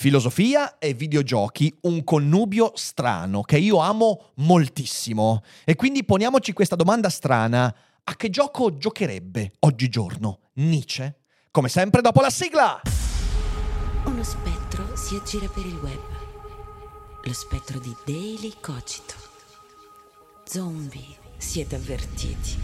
Filosofia e videogiochi, un connubio strano che io amo moltissimo. E quindi poniamoci questa domanda strana. A che gioco giocherebbe oggigiorno Nietzsche? Come sempre dopo la sigla! Uno spettro si aggira per il web. Lo spettro di Daily Cogito. Zombie, siete avvertiti.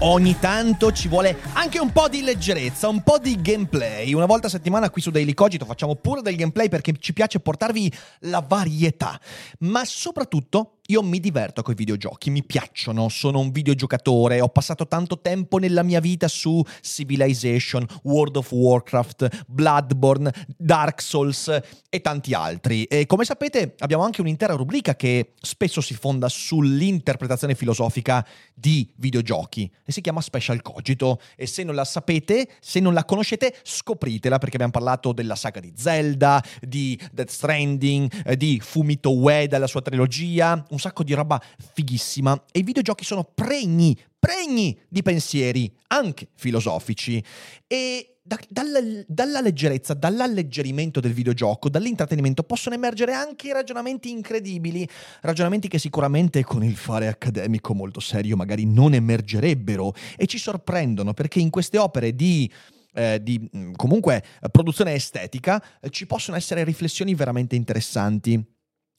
Ogni tanto ci vuole anche un po' di leggerezza, un po' di gameplay. Una volta a settimana qui su Daily Cogito facciamo pure del gameplay perché ci piace portarvi la varietà, ma soprattutto io mi diverto con i videogiochi, mi piacciono, sono un videogiocatore, ho passato tanto tempo nella mia vita su Civilization, World of Warcraft, Bloodborne, Dark Souls e tanti altri. E come sapete abbiamo anche un'intera rubrica che spesso si fonda sull'interpretazione filosofica di videogiochi e si chiama Special Cogito e se non la sapete, se non la conoscete, scopritela perché abbiamo parlato della saga di Zelda, di Death Stranding, eh, di Fumito Ueda, la sua trilogia, un sacco di roba fighissima e i videogiochi sono pregni, pregni di pensieri, anche filosofici. E da, dalla, dalla, leggerezza, dall'alleggerimento del videogioco, dall'intrattenimento possono emergere anche ragionamenti incredibili, ragionamenti che sicuramente con il fare accademico molto serio magari non emergerebbero e ci sorprendono perché in queste opere di eh, di comunque produzione estetica, eh, ci possono essere riflessioni veramente interessanti.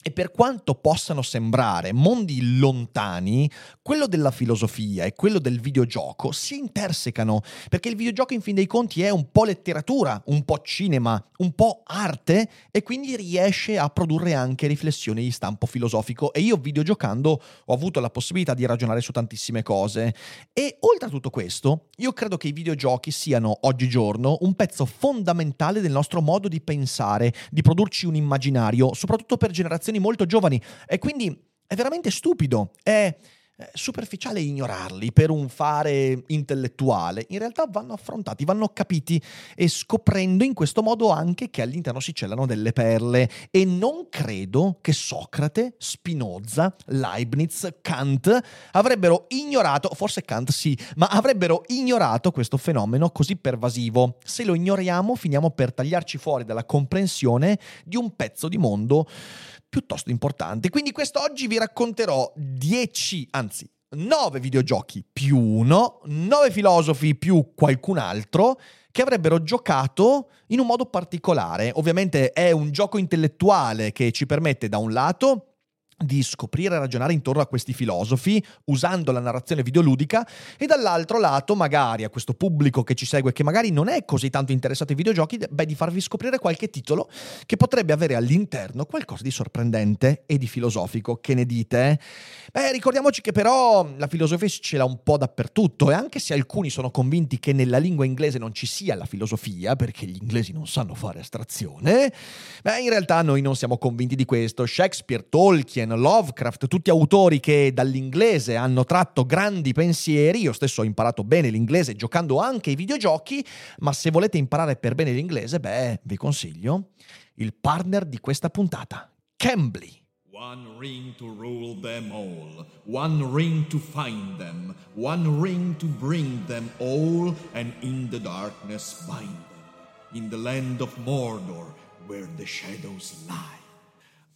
E per quanto possano sembrare mondi lontani, quello della filosofia e quello del videogioco si intersecano, perché il videogioco in fin dei conti è un po' letteratura, un po' cinema, un po' arte e quindi riesce a produrre anche riflessioni di stampo filosofico e io videogiocando ho avuto la possibilità di ragionare su tantissime cose. E oltre a tutto questo, io credo che i videogiochi siano oggigiorno un pezzo fondamentale del nostro modo di pensare, di produrci un immaginario, soprattutto per generazioni generazioni molto giovani. E quindi è veramente stupido, è superficiale ignorarli per un fare intellettuale, in realtà vanno affrontati, vanno capiti e scoprendo in questo modo anche che all'interno si celano delle perle. E non credo che Socrate, Spinoza, Leibniz, Kant avrebbero ignorato, forse Kant sì, ma avrebbero ignorato questo fenomeno così pervasivo. Se lo ignoriamo finiamo per tagliarci fuori dalla comprensione di un pezzo di mondo piuttosto importante. Quindi quest'oggi vi racconterò 10, anzi 9 videogiochi più uno, 9 filosofi più qualcun altro che avrebbero giocato in un modo particolare. Ovviamente è un gioco intellettuale che ci permette da un lato di scoprire e ragionare intorno a questi filosofi usando la narrazione videoludica e dall'altro lato magari a questo pubblico che ci segue che magari non è così tanto interessato ai videogiochi beh di farvi scoprire qualche titolo che potrebbe avere all'interno qualcosa di sorprendente e di filosofico che ne dite? Beh ricordiamoci che però la filosofia ce l'ha un po' dappertutto e anche se alcuni sono convinti che nella lingua inglese non ci sia la filosofia perché gli inglesi non sanno fare astrazione beh in realtà noi non siamo convinti di questo Shakespeare, Tolkien Tolkien, Lovecraft, tutti autori che dall'inglese hanno tratto grandi pensieri. Io stesso ho imparato bene l'inglese giocando anche ai videogiochi, ma se volete imparare per bene l'inglese, beh, vi consiglio il partner di questa puntata, Cambly. One ring to rule them all, one ring to find them, one ring to bring them all, and in the darkness bind them. In the land of Mordor, where the shadows lie.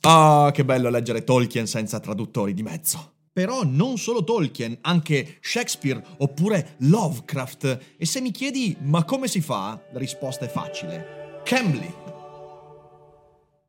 Ah, che bello leggere Tolkien senza traduttori di mezzo. Però non solo Tolkien, anche Shakespeare oppure Lovecraft. E se mi chiedi ma come si fa? La risposta è facile. Cambly.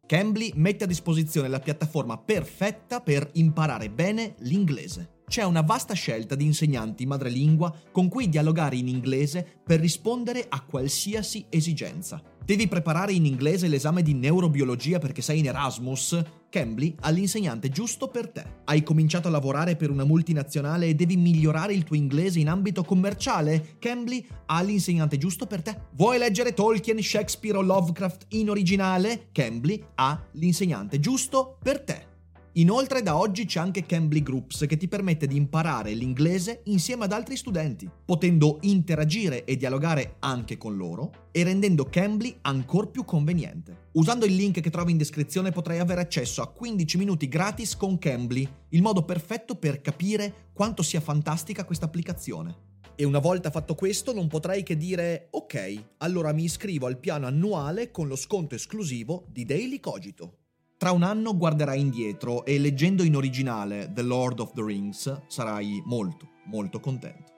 Cambly mette a disposizione la piattaforma perfetta per imparare bene l'inglese. C'è una vasta scelta di insegnanti madrelingua con cui dialogare in inglese per rispondere a qualsiasi esigenza. Devi preparare in inglese l'esame di neurobiologia perché sei in Erasmus? Cambly ha l'insegnante giusto per te. Hai cominciato a lavorare per una multinazionale e devi migliorare il tuo inglese in ambito commerciale? Cambly ha l'insegnante giusto per te. Vuoi leggere Tolkien, Shakespeare o Lovecraft in originale? Cambly ha l'insegnante giusto per te. Inoltre da oggi c'è anche Cambly Groups che ti permette di imparare l'inglese insieme ad altri studenti, potendo interagire e dialogare anche con loro e rendendo Cambly ancora più conveniente. Usando il link che trovi in descrizione potrai avere accesso a 15 minuti gratis con Cambly, il modo perfetto per capire quanto sia fantastica questa applicazione. E una volta fatto questo non potrai che dire ok, allora mi iscrivo al piano annuale con lo sconto esclusivo di Daily Cogito. Tra un anno guarderai indietro e leggendo in originale The Lord of the Rings sarai molto, molto contento.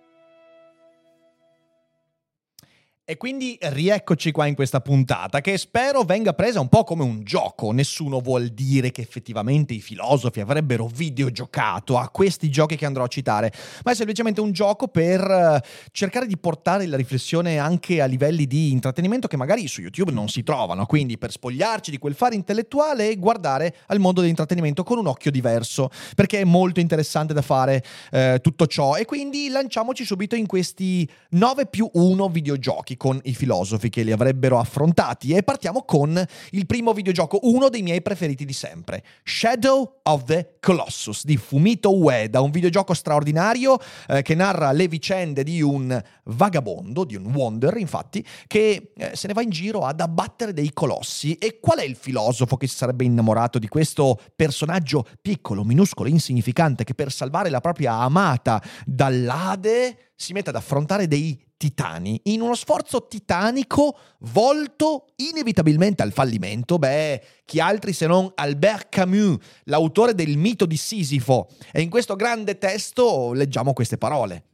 E quindi rieccoci qua in questa puntata che spero venga presa un po' come un gioco. Nessuno vuol dire che effettivamente i filosofi avrebbero videogiocato a questi giochi che andrò a citare, ma è semplicemente un gioco per eh, cercare di portare la riflessione anche a livelli di intrattenimento che magari su YouTube non si trovano, quindi per spogliarci di quel fare intellettuale e guardare al mondo dell'intrattenimento con un occhio diverso, perché è molto interessante da fare eh, tutto ciò. E quindi lanciamoci subito in questi 9 più 1 videogiochi con i filosofi che li avrebbero affrontati e partiamo con il primo videogioco, uno dei miei preferiti di sempre, Shadow of the Colossus di Fumito Ueda, un videogioco straordinario eh, che narra le vicende di un vagabondo, di un wonder infatti, che eh, se ne va in giro ad abbattere dei colossi. E qual è il filosofo che si sarebbe innamorato di questo personaggio piccolo, minuscolo, insignificante che per salvare la propria amata dall'Ade si mette ad affrontare dei titani in uno sforzo titanico volto inevitabilmente al fallimento. Beh, chi altri se non Albert Camus, l'autore del mito di Sisifo. E in questo grande testo leggiamo queste parole.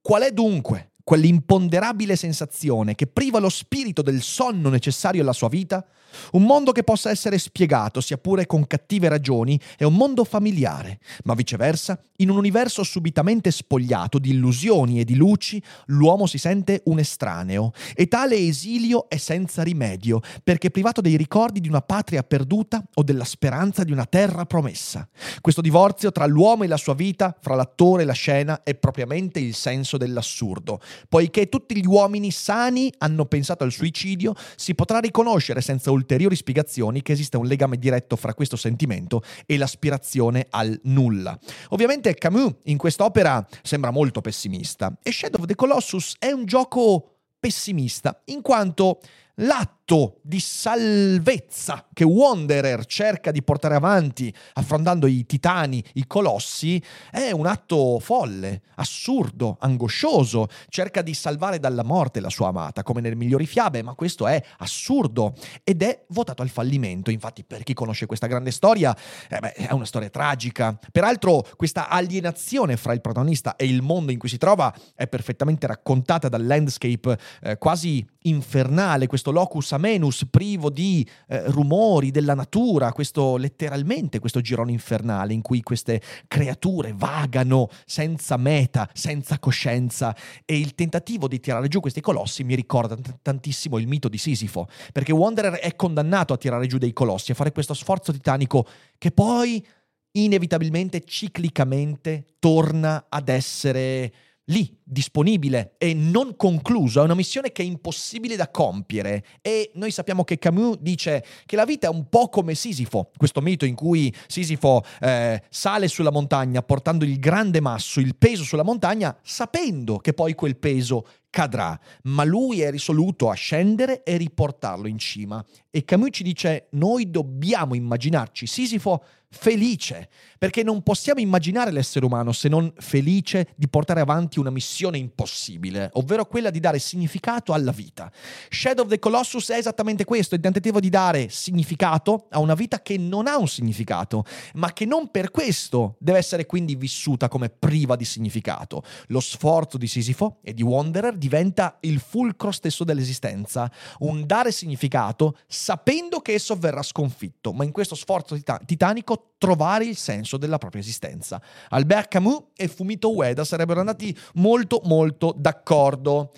Qual è dunque quell'imponderabile sensazione che priva lo spirito del sonno necessario alla sua vita? Un mondo che possa essere spiegato, sia pure con cattive ragioni, è un mondo familiare, ma viceversa, in un universo subitamente spogliato di illusioni e di luci, l'uomo si sente un estraneo e tale esilio è senza rimedio, perché privato dei ricordi di una patria perduta o della speranza di una terra promessa. Questo divorzio tra l'uomo e la sua vita, fra l'attore e la scena, è propriamente il senso dell'assurdo. Poiché tutti gli uomini sani hanno pensato al suicidio, si potrà riconoscere senza ulteriori spiegazioni che esiste un legame diretto fra questo sentimento e l'aspirazione al nulla. Ovviamente Camus in quest'opera sembra molto pessimista e Shadow of the Colossus è un gioco pessimista in quanto l'atto di salvezza che Wanderer cerca di portare avanti affrontando i titani, i colossi, è un atto folle, assurdo, angoscioso. Cerca di salvare dalla morte la sua amata, come nelle migliori fiabe, ma questo è assurdo ed è votato al fallimento. Infatti, per chi conosce questa grande storia, eh beh, è una storia tragica. Peraltro, questa alienazione fra il protagonista e il mondo in cui si trova è perfettamente raccontata dal landscape eh, quasi infernale, questo locus amenus privo di eh, rumori della natura, questo letteralmente questo girone infernale in cui queste creature vagano senza meta, senza coscienza. E il tentativo di tirare giù questi colossi mi ricorda t- tantissimo il mito di Sisifo, perché Wanderer è condannato a tirare giù dei colossi, a fare questo sforzo titanico che poi inevitabilmente ciclicamente torna ad essere lì, disponibile e non concluso, è una missione che è impossibile da compiere e noi sappiamo che Camus dice che la vita è un po' come Sisifo, questo mito in cui Sisifo eh, sale sulla montagna portando il grande masso, il peso sulla montagna, sapendo che poi quel peso cadrà, ma lui è risoluto a scendere e riportarlo in cima. E Camus ci dice, noi dobbiamo immaginarci Sisifo felice, perché non possiamo immaginare l'essere umano se non felice di portare avanti una missione impossibile, ovvero quella di dare significato alla vita. Shadow of the Colossus è esattamente questo, il tentativo di dare significato a una vita che non ha un significato, ma che non per questo deve essere quindi vissuta come priva di significato. Lo sforzo di Sisifo e di Wanderer diventa il fulcro stesso dell'esistenza, un dare significato sapendo che esso verrà sconfitto, ma in questo sforzo tit- titanico trovare il senso della propria esistenza. Albert Camus e Fumito Ueda sarebbero andati molto molto d'accordo.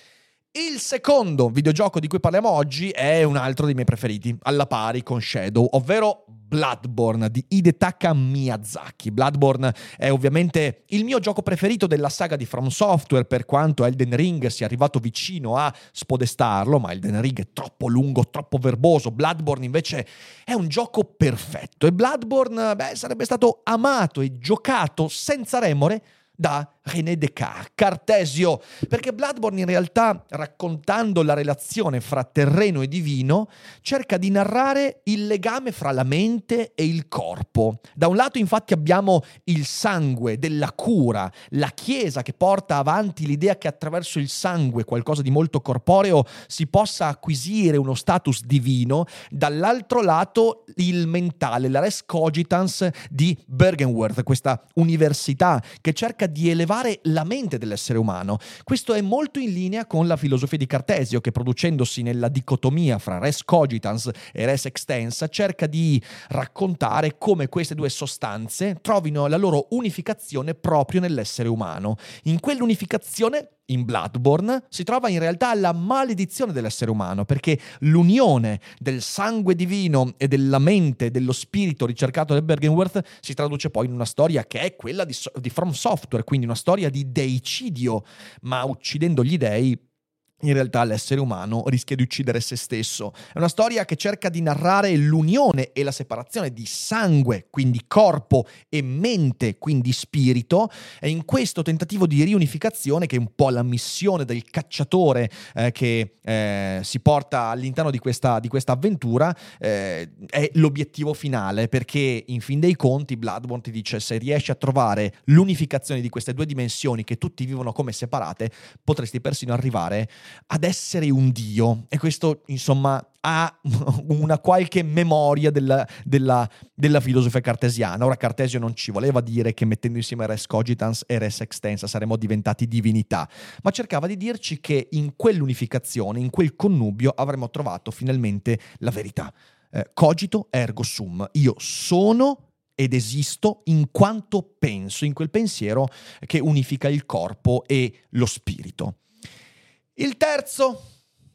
Il secondo videogioco di cui parliamo oggi è un altro dei miei preferiti, alla pari con Shadow, ovvero Bloodborne di Hidetaka Miyazaki. Bloodborne è ovviamente il mio gioco preferito della saga di From Software, per quanto Elden Ring sia arrivato vicino a spodestarlo, ma Elden Ring è troppo lungo, troppo verboso. Bloodborne invece è un gioco perfetto e Bloodborne beh, sarebbe stato amato e giocato senza remore da René Descartes, Cartesio, perché Bloodborne in realtà, raccontando la relazione fra terreno e divino, cerca di narrare il legame fra la mente e il corpo. Da un lato infatti abbiamo il sangue della cura, la Chiesa che porta avanti l'idea che attraverso il sangue, qualcosa di molto corporeo, si possa acquisire uno status divino, dall'altro lato il mentale, la res cogitans di Bergenworth, questa università che cerca di elevare elevare la mente dell'essere umano. Questo è molto in linea con la filosofia di Cartesio che producendosi nella dicotomia fra res cogitans e res extensa cerca di raccontare come queste due sostanze trovino la loro unificazione proprio nell'essere umano. In quell'unificazione in Bloodborne si trova in realtà la maledizione dell'essere umano, perché l'unione del sangue divino e della mente, dello spirito ricercato da Bergenworth si traduce poi in una storia che è quella di, di From Software, quindi una storia di deicidio, ma uccidendo gli dei in realtà l'essere umano rischia di uccidere se stesso. È una storia che cerca di narrare l'unione e la separazione di sangue, quindi corpo, e mente, quindi spirito, e in questo tentativo di riunificazione, che è un po' la missione del cacciatore eh, che eh, si porta all'interno di questa, di questa avventura, eh, è l'obiettivo finale, perché in fin dei conti Bloodborne ti dice se riesci a trovare l'unificazione di queste due dimensioni che tutti vivono come separate, potresti persino arrivare ad essere un dio. E questo, insomma, ha una qualche memoria della, della, della, filosofia cartesiana. Ora Cartesio non ci voleva dire che mettendo insieme res cogitans e res extensa saremmo diventati divinità, ma cercava di dirci che in quell'unificazione, in quel connubio avremmo trovato finalmente la verità. Eh, cogito ergo sum. Io sono ed esisto in quanto penso, in quel pensiero che unifica il corpo e lo spirito. Il terzo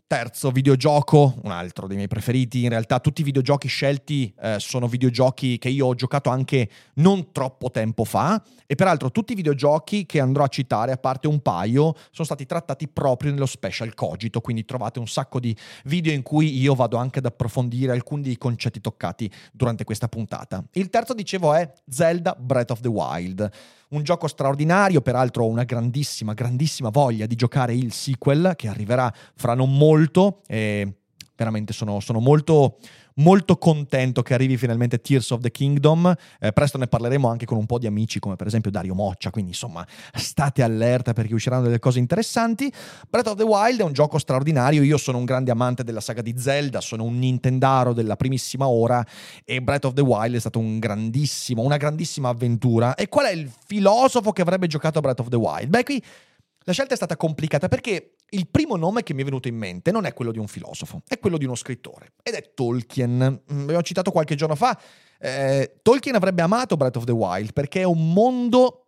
Terzo videogioco, un altro dei miei preferiti, in realtà tutti i videogiochi scelti eh, sono videogiochi che io ho giocato anche non troppo tempo fa e peraltro tutti i videogiochi che andrò a citare, a parte un paio, sono stati trattati proprio nello special Cogito, quindi trovate un sacco di video in cui io vado anche ad approfondire alcuni dei concetti toccati durante questa puntata. Il terzo, dicevo, è Zelda Breath of the Wild. Un gioco straordinario, peraltro ho una grandissima, grandissima voglia di giocare il sequel che arriverà fra non molto e veramente sono, sono molto, molto contento che arrivi finalmente Tears of the Kingdom. Eh, presto ne parleremo anche con un po' di amici, come per esempio Dario Moccia. Quindi, insomma, state allerta perché usciranno delle cose interessanti. Breath of the Wild è un gioco straordinario. Io sono un grande amante della saga di Zelda, sono un Nintendaro della primissima ora. E Breath of the Wild è stato un grandissimo, una grandissima avventura. E qual è il filosofo che avrebbe giocato a Breath of the Wild? Beh, qui la scelta è stata complicata perché il primo nome che mi è venuto in mente non è quello di un filosofo, è quello di uno scrittore ed è Tolkien. Mm, abbiamo citato qualche giorno fa. Eh, Tolkien avrebbe amato Breath of the Wild perché è un mondo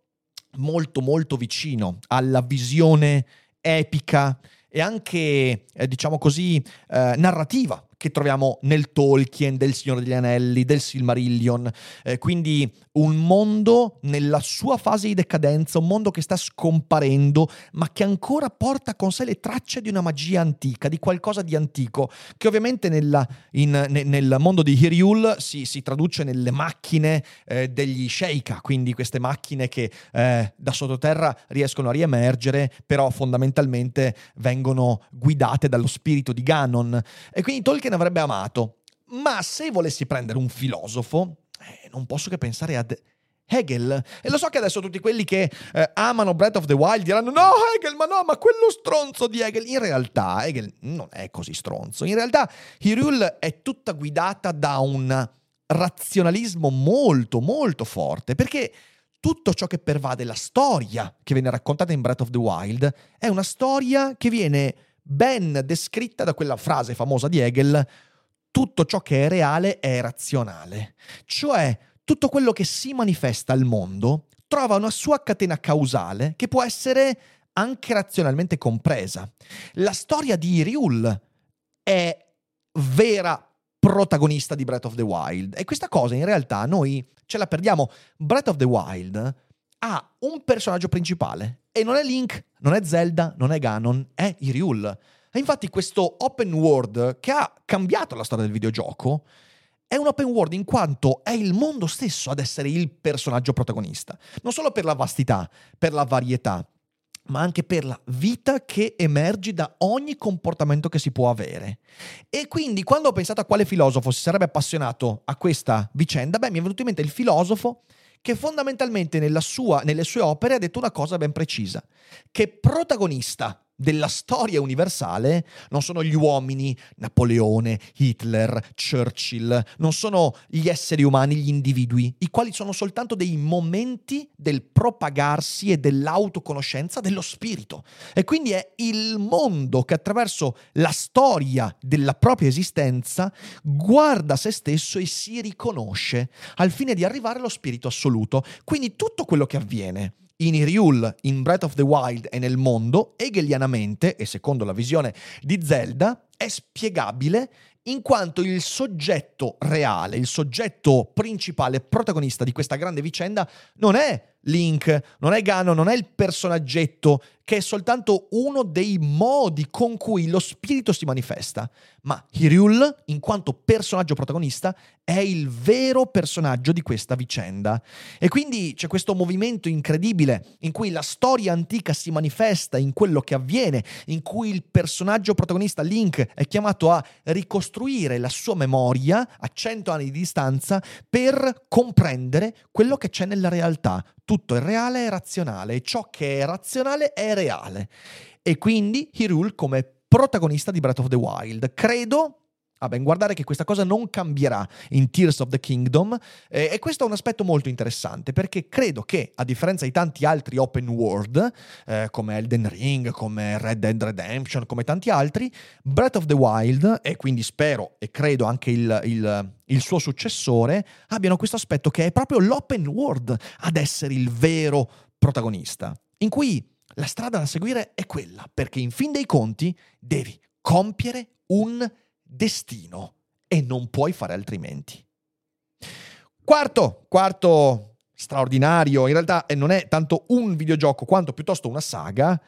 molto molto vicino alla visione epica e anche, eh, diciamo così, eh, narrativa che troviamo nel Tolkien, del Signore degli Anelli, del Silmarillion. Eh, quindi un mondo nella sua fase di decadenza, un mondo che sta scomparendo, ma che ancora porta con sé le tracce di una magia antica, di qualcosa di antico, che ovviamente nella, in, ne, nel mondo di Hiriul si, si traduce nelle macchine eh, degli Sheikah, quindi queste macchine che eh, da sottoterra riescono a riemergere, però fondamentalmente vengono guidate dallo spirito di Ganon. E quindi Tolkien Tolkien avrebbe amato. Ma se volessi prendere un filosofo, eh, non posso che pensare ad Hegel. E lo so che adesso tutti quelli che eh, amano Breath of the Wild diranno no Hegel, ma no, ma quello stronzo di Hegel. In realtà Hegel non è così stronzo. In realtà Hyrule è tutta guidata da un razionalismo molto, molto forte, perché tutto ciò che pervade la storia che viene raccontata in Breath of the Wild è una storia che viene ben descritta da quella frase famosa di Hegel, tutto ciò che è reale è razionale. Cioè, tutto quello che si manifesta al mondo trova una sua catena causale che può essere anche razionalmente compresa. La storia di Iriul è vera protagonista di Breath of the Wild. E questa cosa in realtà noi ce la perdiamo. Breath of the Wild ha un personaggio principale e non è Link, non è Zelda, non è Ganon, è Hyrule. E infatti questo open world che ha cambiato la storia del videogioco è un open world in quanto è il mondo stesso ad essere il personaggio protagonista. Non solo per la vastità, per la varietà, ma anche per la vita che emerge da ogni comportamento che si può avere. E quindi quando ho pensato a quale filosofo si sarebbe appassionato a questa vicenda, beh, mi è venuto in mente il filosofo che fondamentalmente sua, nelle sue opere ha detto una cosa ben precisa, che protagonista della storia universale non sono gli uomini, Napoleone, Hitler, Churchill, non sono gli esseri umani, gli individui, i quali sono soltanto dei momenti del propagarsi e dell'autoconoscenza dello spirito. E quindi è il mondo che attraverso la storia della propria esistenza guarda se stesso e si riconosce al fine di arrivare allo spirito assoluto. Quindi tutto quello che avviene in Hyrule, in Breath of the Wild e nel mondo, hegelianamente, e secondo la visione di Zelda, è spiegabile in quanto il soggetto reale, il soggetto principale, protagonista di questa grande vicenda non è Link, non è Ganon, non è il personaggetto che è soltanto uno dei modi con cui lo spirito si manifesta, ma Hyrule, in quanto personaggio protagonista, è il vero personaggio di questa vicenda. E quindi c'è questo movimento incredibile in cui la storia antica si manifesta in quello che avviene, in cui il personaggio protagonista Link è chiamato a ricostruire la sua memoria a cento anni di distanza per comprendere quello che c'è nella realtà, tutto è reale e razionale e ciò che è razionale è reale. E quindi Hyrule come protagonista di Breath of the Wild. Credo a ben guardare che questa cosa non cambierà in Tears of the Kingdom eh, e questo è un aspetto molto interessante perché credo che a differenza di tanti altri open world eh, come Elden Ring, come Red Dead Redemption, come tanti altri, Breath of the Wild e quindi spero e credo anche il, il, il suo successore abbiano questo aspetto che è proprio l'open world ad essere il vero protagonista, in cui la strada da seguire è quella, perché in fin dei conti devi compiere un destino e non puoi fare altrimenti. Quarto, quarto straordinario, in realtà non è tanto un videogioco quanto piuttosto una saga,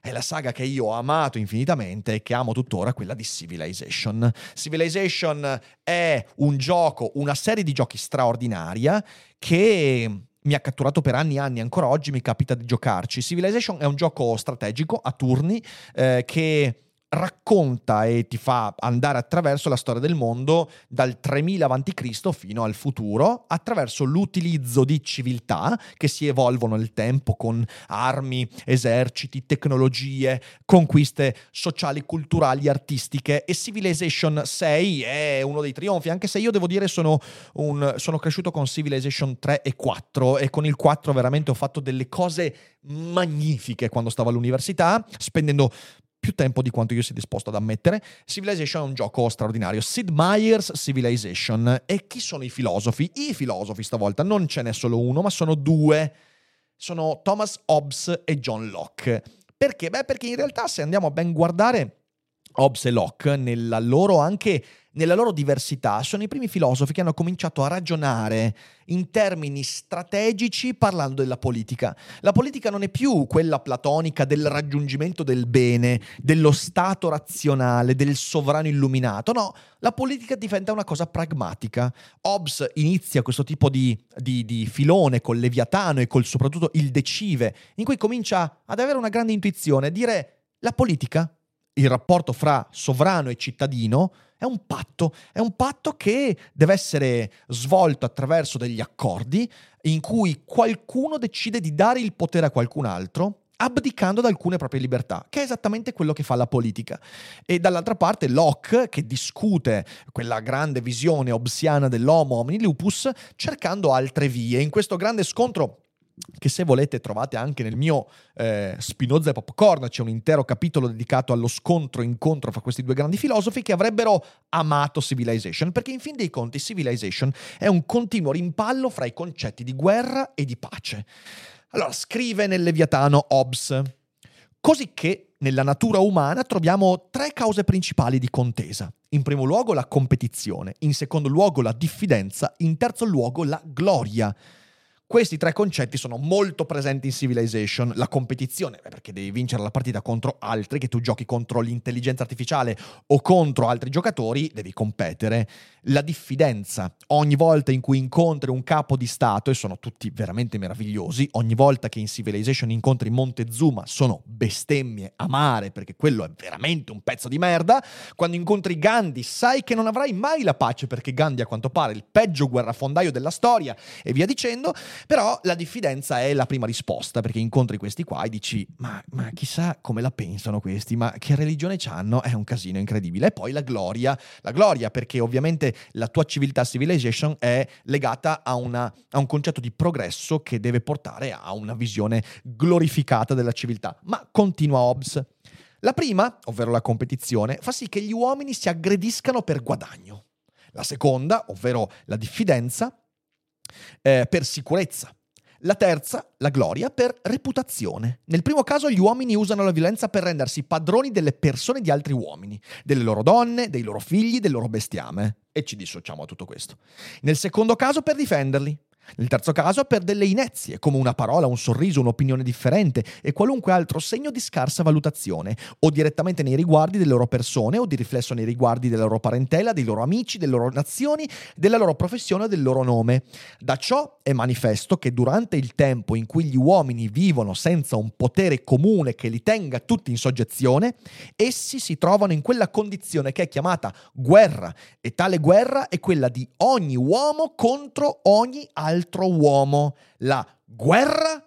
è la saga che io ho amato infinitamente e che amo tuttora, quella di Civilization. Civilization è un gioco, una serie di giochi straordinaria che mi ha catturato per anni e anni, ancora oggi mi capita di giocarci. Civilization è un gioco strategico a turni eh, che racconta e ti fa andare attraverso la storia del mondo dal 3000 a.C. fino al futuro, attraverso l'utilizzo di civiltà che si evolvono nel tempo con armi, eserciti, tecnologie, conquiste sociali, culturali, artistiche e Civilization 6 è uno dei trionfi, anche se io devo dire sono, un, sono cresciuto con Civilization 3 e 4 e con il 4 veramente ho fatto delle cose magnifiche quando stavo all'università, spendendo più tempo di quanto io sia disposto ad ammettere. Civilization è un gioco straordinario. Sid Meier's Civilization. E chi sono i filosofi? I filosofi stavolta non ce n'è solo uno, ma sono due. Sono Thomas Hobbes e John Locke. Perché? Beh, perché in realtà se andiamo a ben guardare Hobbes e Locke nella loro anche nella loro diversità, sono i primi filosofi che hanno cominciato a ragionare in termini strategici parlando della politica. La politica non è più quella platonica del raggiungimento del bene, dello stato razionale, del sovrano illuminato, no, la politica diventa una cosa pragmatica. Hobbes inizia questo tipo di, di, di filone col Leviatano e col soprattutto il Decive, in cui comincia ad avere una grande intuizione, dire la politica, il rapporto fra sovrano e cittadino, è un patto, è un patto che deve essere svolto attraverso degli accordi in cui qualcuno decide di dare il potere a qualcun altro abdicando da alcune proprie libertà, che è esattamente quello che fa la politica. E dall'altra parte Locke, che discute quella grande visione obsiana dell'homo homini lupus, cercando altre vie. In questo grande scontro che se volete trovate anche nel mio eh, Spinoza e Popcorn, c'è un intero capitolo dedicato allo scontro incontro fra questi due grandi filosofi che avrebbero amato Civilization, perché in fin dei conti Civilization è un continuo rimpallo fra i concetti di guerra e di pace. Allora, scrive nel Leviatano Hobbes Così che nella natura umana troviamo tre cause principali di contesa. In primo luogo la competizione, in secondo luogo la diffidenza, in terzo luogo la gloria. Questi tre concetti sono molto presenti in Civilization. La competizione, perché devi vincere la partita contro altri, che tu giochi contro l'intelligenza artificiale o contro altri giocatori, devi competere. La diffidenza, ogni volta in cui incontri un capo di Stato, e sono tutti veramente meravigliosi, ogni volta che in Civilization incontri Montezuma sono bestemmie amare, perché quello è veramente un pezzo di merda. Quando incontri Gandhi sai che non avrai mai la pace, perché Gandhi a quanto pare è il peggio guerrafondaio della storia, e via dicendo. Però la diffidenza è la prima risposta, perché incontri questi qua e dici, ma, ma chissà come la pensano questi, ma che religione hanno? È un casino incredibile. E poi la gloria, la gloria perché ovviamente la tua civiltà civilization è legata a, una, a un concetto di progresso che deve portare a una visione glorificata della civiltà. Ma continua Hobbes. La prima, ovvero la competizione, fa sì che gli uomini si aggrediscano per guadagno. La seconda, ovvero la diffidenza, eh, per sicurezza. La terza, la gloria, per reputazione. Nel primo caso gli uomini usano la violenza per rendersi padroni delle persone di altri uomini, delle loro donne, dei loro figli, del loro bestiame. E ci dissociamo da tutto questo. Nel secondo caso per difenderli. Nel terzo caso per delle inezie, come una parola, un sorriso, un'opinione differente e qualunque altro segno di scarsa valutazione, o direttamente nei riguardi delle loro persone, o di riflesso nei riguardi della loro parentela, dei loro amici, delle loro nazioni, della loro professione o del loro nome. Da ciò è manifesto che durante il tempo in cui gli uomini vivono senza un potere comune che li tenga tutti in soggezione, essi si trovano in quella condizione che è chiamata guerra, e tale guerra è quella di ogni uomo contro ogni altro altro uomo. La guerra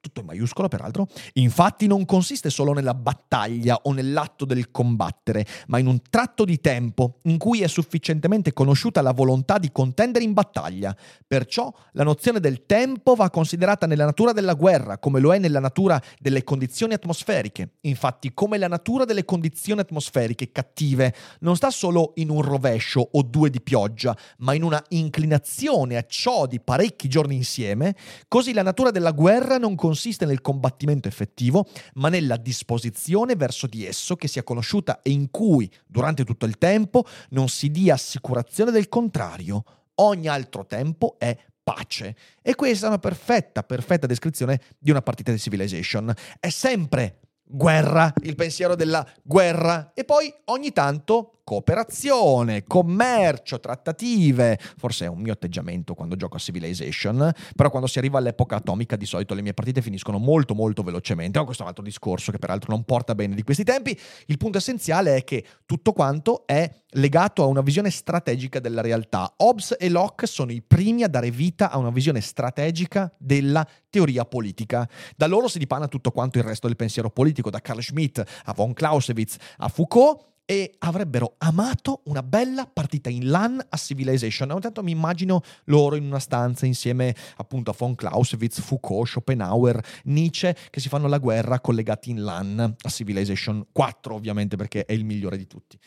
tutto in maiuscolo peraltro, infatti non consiste solo nella battaglia o nell'atto del combattere, ma in un tratto di tempo in cui è sufficientemente conosciuta la volontà di contendere in battaglia. Perciò la nozione del tempo va considerata nella natura della guerra, come lo è nella natura delle condizioni atmosferiche. Infatti, come la natura delle condizioni atmosferiche cattive non sta solo in un rovescio o due di pioggia, ma in una inclinazione a ciò di parecchi giorni insieme, così la natura della guerra non consiste consiste nel combattimento effettivo, ma nella disposizione verso di esso che sia conosciuta e in cui, durante tutto il tempo, non si dia assicurazione del contrario. Ogni altro tempo è pace. E questa è una perfetta, perfetta descrizione di una partita di Civilization. È sempre guerra, il pensiero della guerra e poi ogni tanto cooperazione, commercio, trattative. Forse è un mio atteggiamento quando gioco a Civilization, però quando si arriva all'epoca atomica di solito le mie partite finiscono molto molto velocemente. Ma questo è un altro discorso che peraltro non porta bene di questi tempi. Il punto essenziale è che tutto quanto è legato a una visione strategica della realtà. Hobbes e Locke sono i primi a dare vita a una visione strategica della teoria politica. Da loro si dipana tutto quanto il resto del pensiero politico, da Carl Schmitt a von Clausewitz a Foucault e avrebbero amato una bella partita in LAN a Civilization. Ogni tanto mi immagino loro in una stanza insieme appunto a von Clausewitz, Foucault, Schopenhauer, Nietzsche che si fanno la guerra collegati in LAN a Civilization 4 ovviamente perché è il migliore di tutti.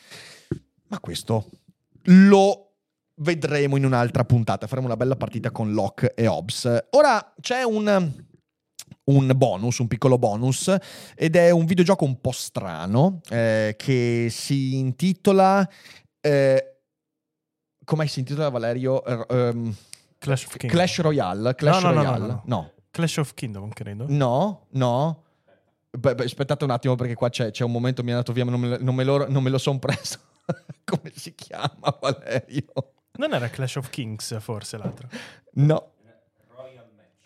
Ma questo lo vedremo in un'altra puntata, faremo una bella partita con Locke e Hobbes. Ora c'è un un bonus, un piccolo bonus, ed è un videogioco un po' strano eh, che si intitola... Eh, come si intitola Valerio? Um, Clash of. Clash Royale. Clash no, no, Royale. no, no, no. Clash of Kingdom, credo. No, no. Beh, beh, aspettate un attimo perché qua c'è, c'è, un momento mi è andato via, ma non me, non me lo, non me lo son preso. come si chiama Valerio? Non era Clash of Kings forse l'altro? No.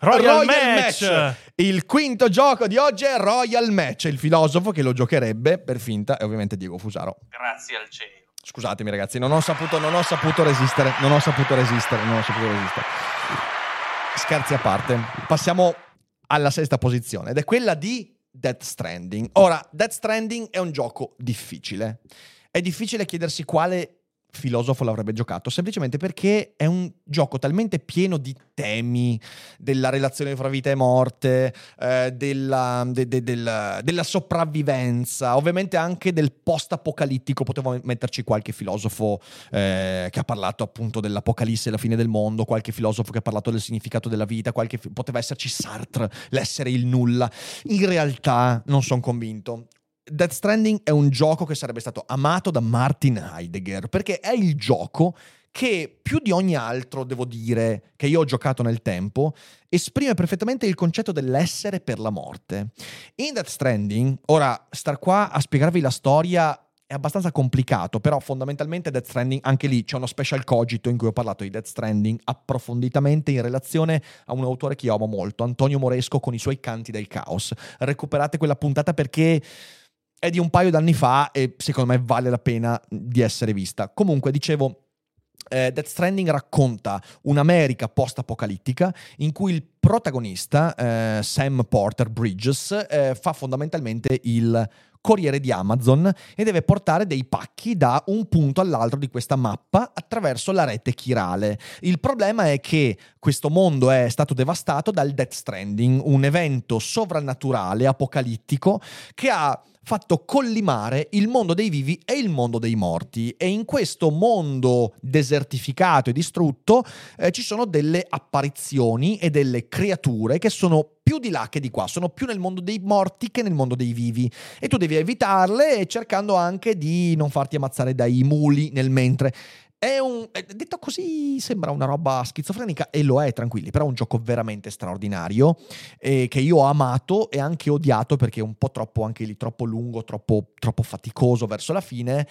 Royal, Royal Match. Match. Il quinto gioco di oggi è Royal Match, il filosofo che lo giocherebbe per finta è ovviamente Diego Fusaro. Grazie al cielo. Scusatemi ragazzi, non ho saputo, non ho saputo resistere, non ho saputo resistere, non ho saputo resistere. Scherzi a parte, passiamo alla sesta posizione ed è quella di Death Stranding. Ora, Death Stranding è un gioco difficile. È difficile chiedersi quale filosofo l'avrebbe giocato? Semplicemente perché è un gioco talmente pieno di temi della relazione fra vita e morte, eh, della, de, de, del, della, sopravvivenza, ovviamente anche del post-apocalittico. Potevo metterci qualche filosofo eh, che ha parlato appunto dell'apocalisse e la fine del mondo, qualche filosofo che ha parlato del significato della vita, qualche, poteva esserci Sartre, l'essere il nulla. In realtà non sono convinto. Death Stranding è un gioco che sarebbe stato amato da Martin Heidegger perché è il gioco che più di ogni altro, devo dire, che io ho giocato nel tempo, esprime perfettamente il concetto dell'essere per la morte. In Death Stranding, ora star qua a spiegarvi la storia è abbastanza complicato, però fondamentalmente Death Stranding, anche lì c'è uno special cogito in cui ho parlato di Death Stranding approfonditamente in relazione a un autore che io amo molto, Antonio Moresco con i suoi canti del caos. Recuperate quella puntata perché è di un paio d'anni fa e secondo me vale la pena di essere vista. Comunque, dicevo, eh, Death Stranding racconta un'America post-apocalittica in cui il protagonista, eh, Sam Porter Bridges, eh, fa fondamentalmente il corriere di Amazon e deve portare dei pacchi da un punto all'altro di questa mappa attraverso la rete chirale. Il problema è che questo mondo è stato devastato dal Death Stranding, un evento sovrannaturale, apocalittico, che ha fatto collimare il mondo dei vivi e il mondo dei morti e in questo mondo desertificato e distrutto eh, ci sono delle apparizioni e delle creature che sono più di là che di qua, sono più nel mondo dei morti che nel mondo dei vivi e tu devi evitarle cercando anche di non farti ammazzare dai muli nel mentre. È un. Detto così sembra una roba schizofrenica e lo è, tranquilli, però è un gioco veramente straordinario eh, che io ho amato e anche odiato perché è un po' troppo, anche lì, troppo lungo, troppo, troppo faticoso verso la fine.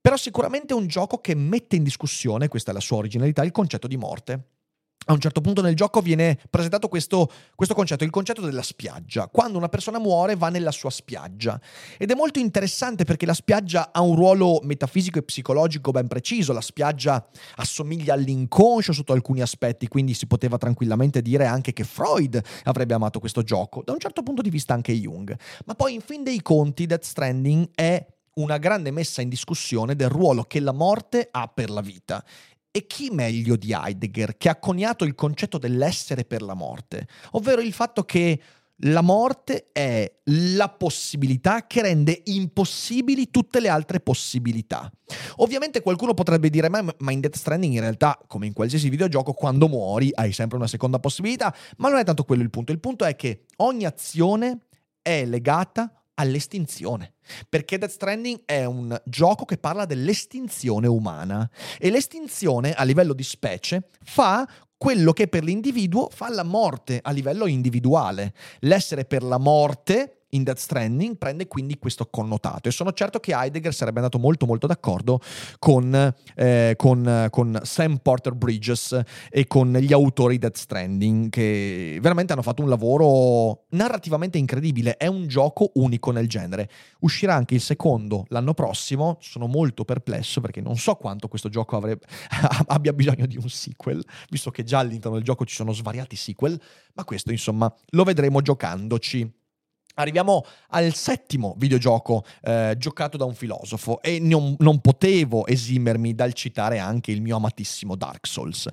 Però sicuramente è un gioco che mette in discussione, questa è la sua originalità, il concetto di morte a un certo punto nel gioco viene presentato questo, questo, concetto, il concetto della spiaggia. Quando una persona muore va nella sua spiaggia. Ed è molto interessante perché la spiaggia ha un ruolo metafisico e psicologico ben preciso. La spiaggia assomiglia all'inconscio sotto alcuni aspetti, quindi si poteva tranquillamente dire anche che Freud avrebbe amato questo gioco. Da un certo punto di vista anche Jung. Ma poi in fin dei conti Death Stranding è una grande messa in discussione del ruolo che la morte ha per la vita e chi meglio di Heidegger, che ha coniato il concetto dell'essere per la morte, ovvero il fatto che la morte è la possibilità che rende impossibili tutte le altre possibilità. Ovviamente qualcuno potrebbe dire, ma, ma, in Death Stranding in realtà, come in qualsiasi videogioco, quando muori hai sempre una seconda possibilità, ma non è tanto quello il punto. Il punto è che ogni azione è legata all'estinzione. Perché Death Stranding è un gioco che parla dell'estinzione umana e l'estinzione a livello di specie fa quello che per l'individuo fa la morte a livello individuale. L'essere per la morte in Death Stranding prende quindi questo connotato e sono certo che Heidegger sarebbe andato molto molto d'accordo con, eh, con, con Sam Porter Bridges e con gli autori di Death Stranding che veramente hanno fatto un lavoro narrativamente incredibile, è un gioco unico nel genere. Uscirà anche il secondo l'anno prossimo, sono molto perplesso perché non so quanto questo gioco avrebbe, abbia bisogno di un sequel, visto che già all'interno del gioco ci sono svariati sequel, ma questo insomma lo vedremo giocandoci. Arriviamo al settimo videogioco eh, giocato da un filosofo e non, non, potevo esimermi dal citare anche il mio amatissimo Dark Souls.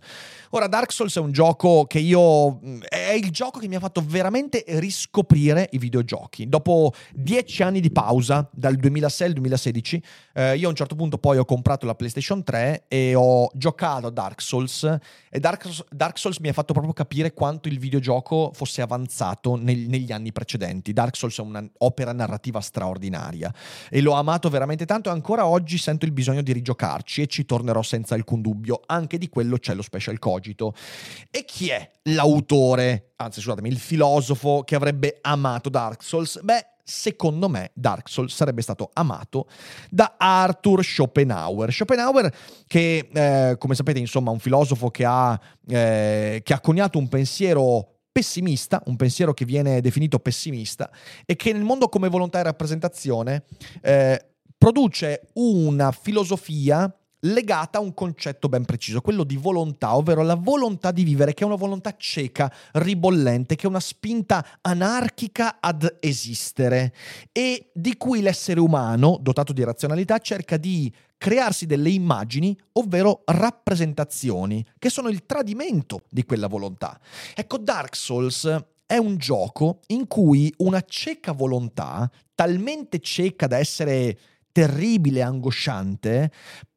Ora, Dark Souls è un gioco che io... è il gioco che mi ha fatto veramente riscoprire i videogiochi. Dopo dieci anni di pausa, dal 2006 al 2016, eh, io a un certo punto poi ho comprato la PlayStation 3 e ho giocato a Dark Souls e Dark, Dark Souls mi ha fatto proprio capire quanto il videogioco fosse avanzato nel, negli anni precedenti. Dark Souls è un'opera narrativa straordinaria e l'ho amato veramente tanto e ancora oggi sento il bisogno di rigiocarci e ci tornerò senza alcun dubbio. Anche di quello c'è lo special cogito. E chi è l'autore, anzi scusatemi, il filosofo che avrebbe amato Dark Souls? Beh, secondo me Dark Souls sarebbe stato amato da Arthur Schopenhauer. Schopenhauer che, eh, come sapete, insomma, un filosofo che ha, eh, che ha coniato un pensiero pessimista, un pensiero che viene definito pessimista e che nel mondo come volontà e rappresentazione eh, produce una filosofia legata a un concetto ben preciso, quello di volontà, ovvero la volontà di vivere, che è una volontà cieca, ribollente, che è una spinta anarchica ad esistere e di cui l'essere umano, dotato di razionalità, cerca di crearsi delle immagini, ovvero rappresentazioni, che sono il tradimento di quella volontà. Ecco, Dark Souls è un gioco in cui una cieca volontà, talmente cieca da essere terribile, angosciante,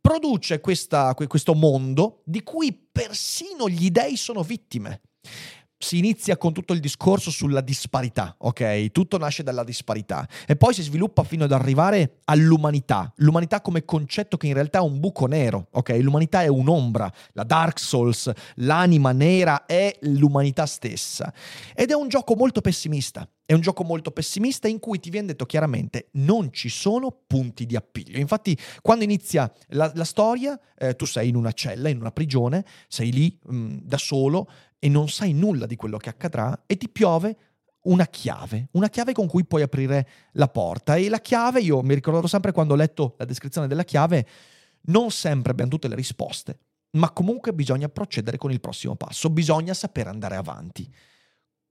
produce questa, questo mondo di cui persino gli dei sono vittime si inizia con tutto il discorso sulla disparità, ok? Tutto nasce dalla disparità e poi si sviluppa fino ad arrivare all'umanità. L'umanità come concetto che in realtà è un buco nero, ok? L'umanità è un'ombra, la Dark Souls, l'anima nera è l'umanità stessa. Ed è un gioco molto pessimista. È un gioco molto pessimista in cui ti viene detto chiaramente non ci sono punti di appiglio. Infatti, quando inizia la, la storia, eh, tu sei in una cella, in una prigione, sei lì mh, mm, da solo e non sai nulla di quello che accadrà e ti piove una chiave, una chiave con cui puoi aprire la porta. E la chiave, io mi ricordo sempre quando ho letto la descrizione della chiave, non sempre abbiamo tutte le risposte, ma comunque bisogna procedere con il prossimo passo, bisogna sapere andare avanti.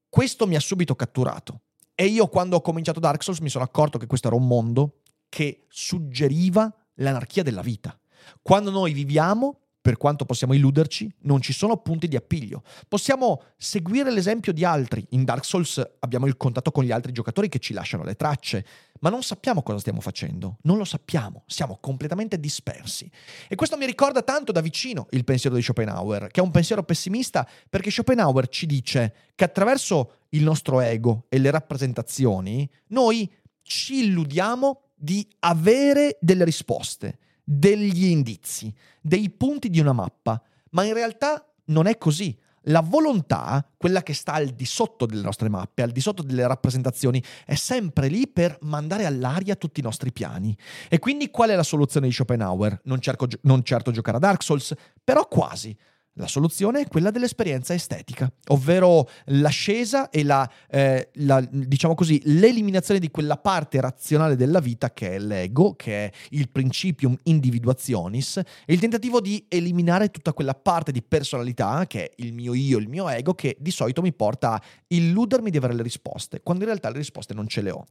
Questo mi ha subito catturato. E io quando ho cominciato Dark Souls mi sono accorto che questo era un mondo che suggeriva l'anarchia della vita. Quando noi viviamo per quanto possiamo illuderci, non ci sono punti di appiglio. Possiamo seguire l'esempio di altri. In Dark Souls abbiamo il contatto con gli altri giocatori che ci lasciano le tracce, ma non sappiamo cosa stiamo facendo. Non lo sappiamo, siamo completamente dispersi. E questo mi ricorda tanto da vicino il pensiero di Schopenhauer, che è un pensiero pessimista perché Schopenhauer ci dice che attraverso il nostro ego e le rappresentazioni noi ci illudiamo di avere delle risposte degli indizi, dei punti di una mappa, ma in realtà non è così. La volontà, quella che sta al di sotto delle nostre mappe, al di sotto delle rappresentazioni, è sempre lì per mandare all'aria tutti i nostri piani. E quindi qual è la soluzione di Schopenhauer? Non, cerco, non certo giocare a Dark Souls, però quasi. La soluzione è quella dell'esperienza estetica, ovvero l'ascesa e la, eh, la, diciamo così, l'eliminazione di quella parte razionale della vita che è l'ego, che è il principium individuationis, e il tentativo di eliminare tutta quella parte di personalità, che è il mio io, il mio ego, che di solito mi porta a illudermi di avere le risposte, quando in realtà le risposte non ce le ho.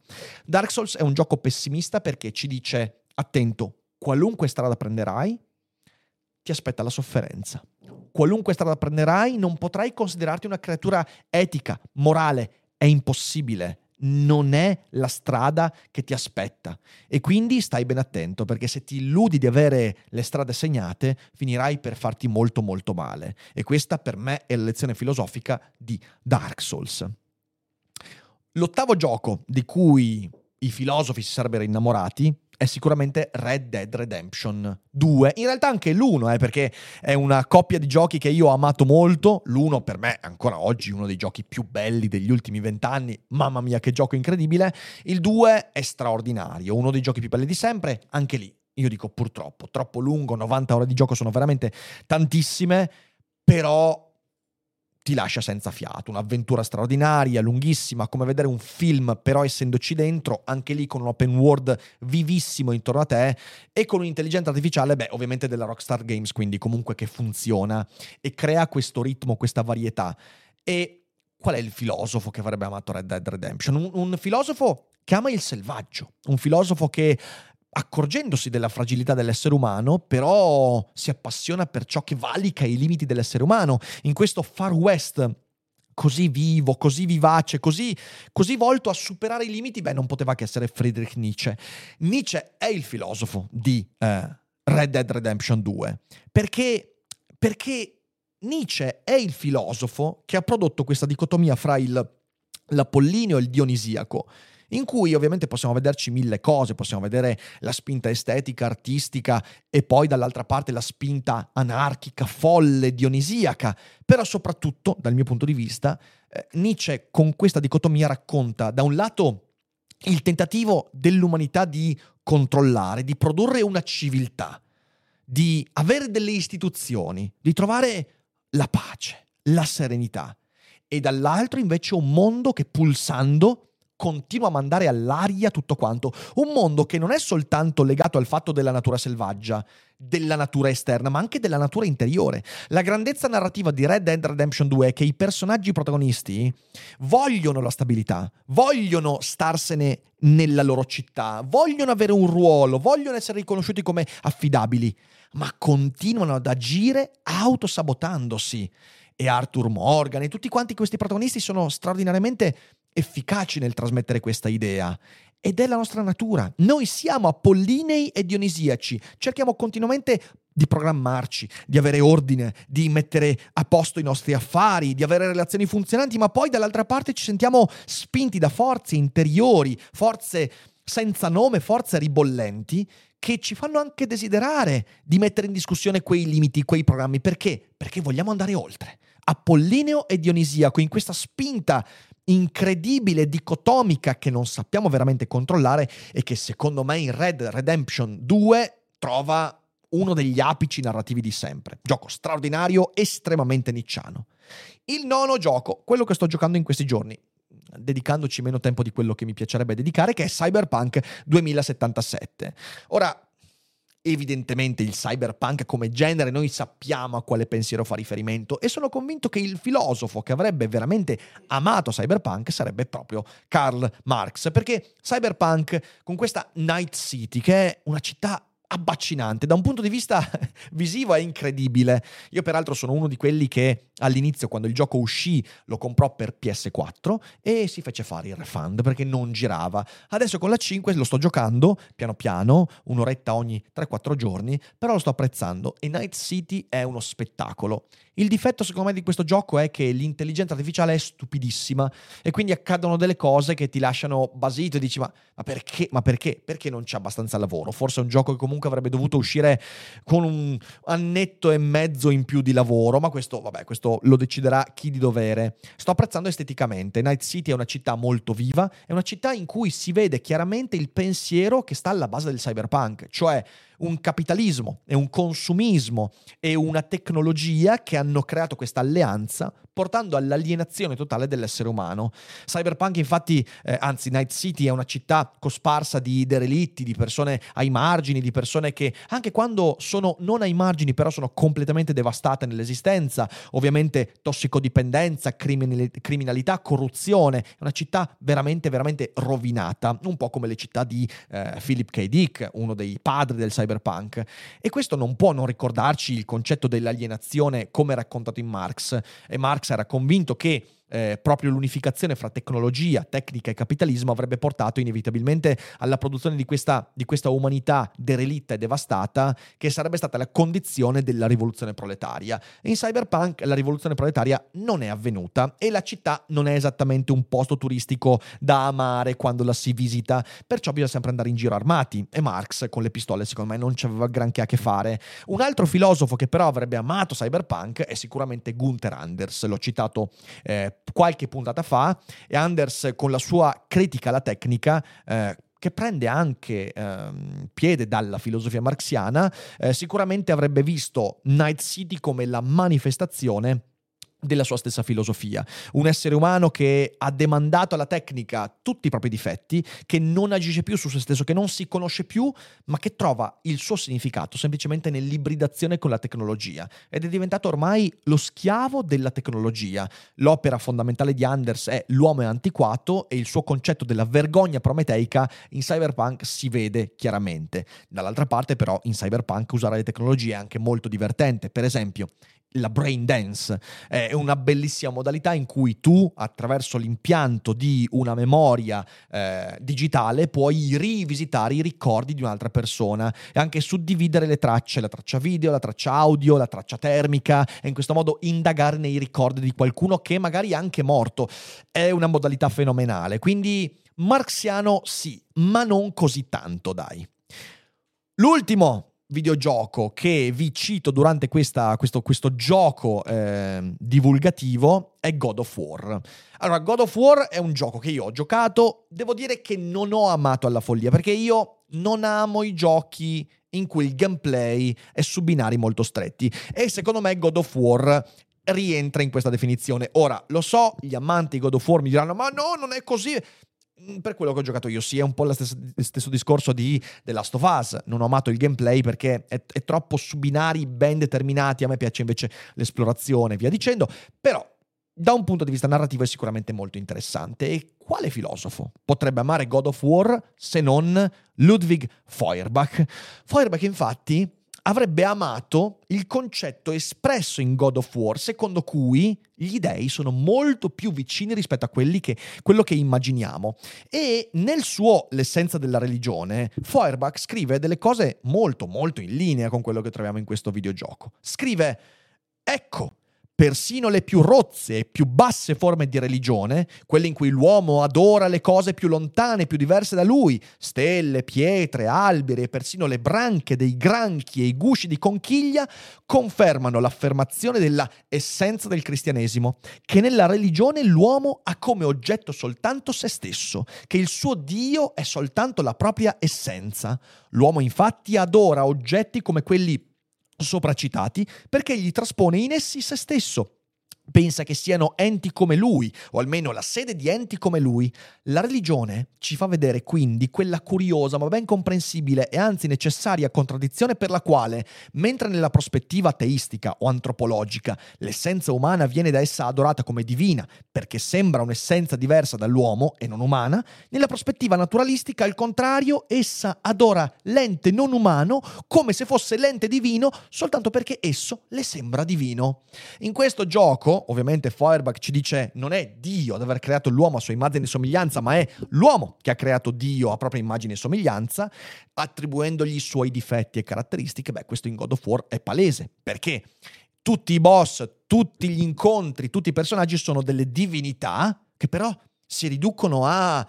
Dark Souls è un gioco pessimista perché ci dice, attento, qualunque strada prenderai, ti aspetta la sofferenza. Qualunque strada prenderai, non potrai considerarti una creatura etica, morale. È impossibile. Non è la strada che ti aspetta. E quindi stai ben attento, perché se ti illudi di avere le strade segnate, finirai per farti molto molto male. E questa per me è la lezione filosofica di Dark Souls. L'ottavo gioco di cui i filosofi si sarebbero innamorati è sicuramente Red Dead Redemption 2. In realtà anche l'1, eh, perché è una coppia di giochi che io ho amato molto. L'1 per me è ancora oggi uno dei giochi più belli degli ultimi vent'anni. Mamma mia, che gioco incredibile. Il 2 è straordinario, uno dei giochi più belli di sempre. Anche lì, io dico purtroppo, troppo lungo, 90 ore di gioco sono veramente tantissime, però ti lascia senza fiato. Un'avventura straordinaria, lunghissima, come vedere un film, però essendoci dentro, anche lì con un open world vivissimo intorno a te e con un'intelligenza artificiale, beh, ovviamente della Rockstar Games, quindi comunque che funziona e crea questo ritmo, questa varietà. E qual è il filosofo che avrebbe amato Red Dead Redemption? Un, un filosofo che ama il selvaggio, un filosofo che accorgendosi della fragilità dell'essere umano, però si appassiona per ciò che valica i limiti dell'essere umano. In questo Far West così vivo, così vivace, così, così volto a superare i limiti, beh, non poteva che essere Friedrich Nietzsche. Nietzsche è il filosofo di eh, Red Dead Redemption 2, perché, perché Nietzsche è il filosofo che ha prodotto questa dicotomia fra il, l'apollineo e il dionisiaco in cui ovviamente possiamo vederci mille cose, possiamo vedere la spinta estetica, artistica e poi dall'altra parte la spinta anarchica, folle, dionisiaca, però soprattutto dal mio punto di vista eh, Nietzsche con questa dicotomia racconta da un lato il tentativo dell'umanità di controllare, di produrre una civiltà, di avere delle istituzioni, di trovare la pace, la serenità, e dall'altro invece un mondo che pulsando continua a mandare all'aria tutto quanto. Un mondo che non è soltanto legato al fatto della natura selvaggia, della natura esterna, ma anche della natura interiore. La grandezza narrativa di Red Dead Redemption 2 è che i personaggi protagonisti vogliono la stabilità, vogliono starsene nella loro città, vogliono avere un ruolo, vogliono essere riconosciuti come affidabili, ma continuano ad agire autosabotandosi. E Arthur Morgan e tutti quanti questi protagonisti sono straordinariamente efficaci nel trasmettere questa idea. Ed è la nostra natura. Noi siamo apollinei e dionisiaci. Cerchiamo continuamente di programmarci, di avere ordine, di mettere a posto i nostri affari, di avere relazioni funzionanti, ma poi dall'altra parte ci sentiamo spinti da forze interiori, forze senza nome, forze ribollenti, che ci fanno anche desiderare di mettere in discussione quei limiti, quei programmi. Perché? Perché vogliamo andare oltre. Apollineo e Dionisiaco in questa spinta incredibile, dicotomica che non sappiamo veramente controllare e che secondo me in Red Redemption 2 trova uno degli apici narrativi di sempre. Gioco straordinario, estremamente nicciano. Il nono gioco, quello che sto giocando in questi giorni, dedicandoci meno tempo di quello che mi piacerebbe dedicare, che è Cyberpunk 2077. Ora, evidentemente il cyberpunk come genere noi sappiamo a quale pensiero fa riferimento e sono convinto che il filosofo che avrebbe veramente amato cyberpunk sarebbe proprio Karl Marx perché cyberpunk con questa Night City che è una città abbaccinante. Da un punto di vista visivo è incredibile. Io peraltro sono uno di quelli che all'inizio, quando il gioco uscì, lo comprò per PS4 e si fece fare il refund perché non girava. Adesso con la 5 lo sto giocando piano piano, un'oretta ogni 3-4 giorni, però lo sto apprezzando e Night City è uno spettacolo. Il difetto secondo me di questo gioco è che l'intelligenza artificiale è stupidissima e quindi accadono delle cose che ti lasciano basito e dici ma, ma perché? Ma perché? Perché non c'è abbastanza lavoro? Forse è un gioco che comunque avrebbe dovuto uscire con un annetto e mezzo in più di lavoro, ma questo, vabbè, questo lo deciderà chi di dovere. Sto apprezzando esteticamente. Night City è una città molto viva, è una città in cui si vede chiaramente il pensiero che sta alla base del cyberpunk, cioè un capitalismo e un consumismo e una tecnologia che hanno creato questa alleanza portando all'alienazione totale dell'essere umano. Cyberpunk infatti, eh, anzi Night City è una città cosparsa di derelitti, di persone ai margini, di persone che anche quando sono non ai margini però sono completamente devastate nell'esistenza, ovviamente tossicodipendenza, criminalità, corruzione, è una città veramente veramente rovinata, un po' come le città di eh, Philip K. Dick, uno dei padri del cyberpunk. E questo non può non ricordarci il concetto dell'alienazione come raccontato in Marx. E Marx era convinto che eh, proprio l'unificazione fra tecnologia, tecnica e capitalismo avrebbe portato inevitabilmente alla produzione di questa, di questa umanità derelitta e devastata che sarebbe stata la condizione della rivoluzione proletaria. In Cyberpunk la rivoluzione proletaria non è avvenuta e la città non è esattamente un posto turistico da amare quando la si visita, perciò bisogna sempre andare in giro armati e Marx con le pistole secondo me non ci aveva granché a che fare. Un altro filosofo che però avrebbe amato Cyberpunk è sicuramente Gunther Anders, l'ho citato eh, qualche puntata fa e Anders con la sua critica alla tecnica eh, che prende anche ehm, piede dalla filosofia marxiana, eh, sicuramente avrebbe visto Night City come la manifestazione della sua stessa filosofia. Un essere umano che ha demandato alla tecnica tutti i propri difetti, che non agisce più su se stesso, che non si conosce più, ma che trova il suo significato semplicemente nell'ibridazione con la tecnologia ed è diventato ormai lo schiavo della tecnologia. L'opera fondamentale di Anders è L'uomo è antiquato e il suo concetto della vergogna prometeica in Cyberpunk si vede chiaramente. Dall'altra parte però in Cyberpunk usare le tecnologie è anche molto divertente. Per esempio, la brain dance è una bellissima modalità in cui tu attraverso l'impianto di una memoria eh, digitale puoi rivisitare i ricordi di un'altra persona e anche suddividere le tracce, la traccia video, la traccia audio, la traccia termica e in questo modo indagare nei ricordi di qualcuno che magari è anche morto. È una modalità fenomenale, quindi marxiano sì, ma non così tanto, dai. L'ultimo videogioco che vi cito durante questa, questo, questo, gioco eh, divulgativo è God of War. Allora, God of War è un gioco che io ho giocato, devo dire che non ho amato alla follia, perché io non amo i giochi in cui il gameplay è su binari molto stretti e secondo me God of War rientra in questa definizione. Ora, lo so, gli amanti di God of War mi diranno, ma no, non è così. Mm, per quello che ho giocato io, sì, è un po' lo stesso, discorso di The Last of Us. Non ho amato il gameplay perché è, è troppo su binari ben determinati. A me piace invece l'esplorazione via dicendo. Però da un punto di vista narrativo è sicuramente molto interessante. E quale filosofo potrebbe amare God of War se non Ludwig Feuerbach? Feuerbach, infatti, avrebbe amato il concetto espresso in God of War, secondo cui gli dei sono molto più vicini rispetto a che, quello che immaginiamo. E nel suo L'essenza della religione, Feuerbach scrive delle cose molto, molto in linea con quello che troviamo in questo videogioco. Scrive, ecco, persino le più rozze e più basse forme di religione, quelle in cui l'uomo adora le cose più lontane, più diverse da lui, stelle, pietre, alberi e persino le branche dei granchi e i gusci di conchiglia, confermano l'affermazione della essenza del cristianesimo, che nella religione l'uomo ha come oggetto soltanto se stesso, che il suo Dio è soltanto la propria essenza. L'uomo infatti adora oggetti come quelli sopracitati perché gli traspone in essi se stesso pensa che siano enti come lui, o almeno la sede di enti come lui. La religione ci fa vedere quindi quella curiosa ma ben comprensibile e anzi necessaria contraddizione per la quale, mentre nella prospettiva teistica o antropologica l'essenza umana viene da essa adorata come divina perché sembra un'essenza diversa dall'uomo e non umana, nella prospettiva naturalistica al contrario essa adora l'ente non umano come se fosse l'ente divino soltanto perché esso le sembra divino. In questo gioco ovviamente Feuerbach ci dice non è Dio ad aver creato l'uomo a sua immagine e somiglianza, ma è l'uomo che ha creato Dio a propria immagine e somiglianza, attribuendogli i suoi difetti e caratteristiche. Beh, questo in God of War è palese. Perché? Tutti i boss, tutti gli incontri, tutti i personaggi sono delle divinità che però si riducono a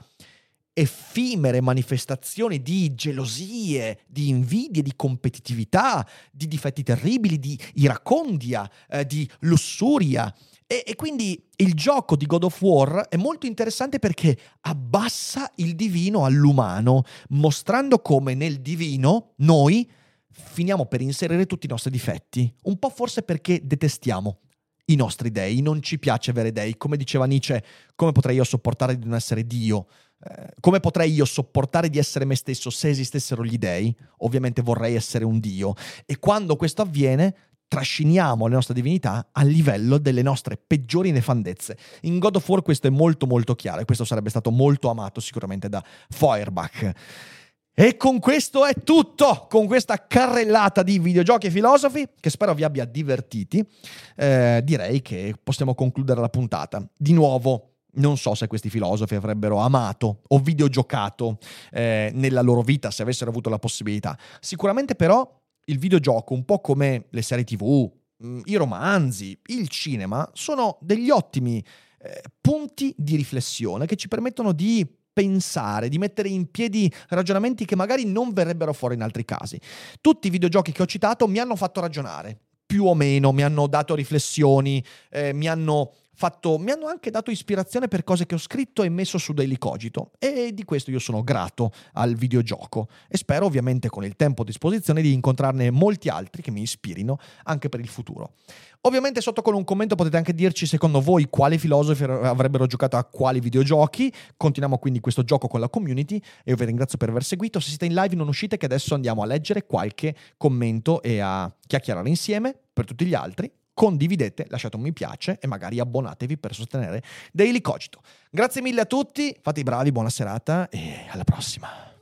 effimere manifestazioni di gelosie, di invidie, di competitività, di difetti terribili, di iracondia, eh, di lussuria. E, e, quindi il gioco di God of War è molto interessante perché abbassa il divino all'umano, mostrando come nel divino noi finiamo per inserire tutti i nostri difetti, un po' forse perché detestiamo i nostri dei, non ci piace avere dei, come diceva Nietzsche, come potrei io sopportare di non essere Dio? Eh, come potrei io sopportare di essere me stesso se esistessero gli dei? Ovviamente vorrei essere un dio. E quando questo avviene, trasciniamo le nostre divinità a livello delle nostre peggiori nefandezze. In God of War questo è molto molto chiaro e questo sarebbe stato molto amato sicuramente da Feuerbach. E con questo è tutto, con questa carrellata di videogiochi e filosofi che spero vi abbia divertiti. Eh, direi che possiamo concludere la puntata. Di nuovo, non so se questi filosofi avrebbero amato o videogiocato eh, nella loro vita se avessero avuto la possibilità. Sicuramente però il videogioco, un po' come le serie tv, mm, i romanzi, il cinema, sono degli ottimi eh, punti di riflessione che ci permettono di pensare, di mettere in piedi ragionamenti che magari non verrebbero fuori in altri casi. Tutti i videogiochi che ho citato mi hanno fatto ragionare, più o meno, mi hanno dato riflessioni, eh, mi hanno fatto, mi hanno anche dato ispirazione per cose che ho scritto e messo su Daily Cogito e di questo io sono grato al videogioco e spero ovviamente con il tempo a disposizione di incontrarne molti altri che mi ispirino anche per il futuro. Ovviamente sotto con un commento potete anche dirci secondo voi quali filosofi avrebbero giocato a quali videogiochi. Continuiamo quindi questo gioco con la community e io vi ringrazio per aver seguito. Se siete in live non uscite che adesso andiamo a leggere qualche commento e a chiacchierare insieme. Per tutti gli altri condividete, lasciate un mi piace e magari abbonatevi per sostenere Daily Cogito. Grazie mille a tutti, fate i bravi, buona serata e alla prossima.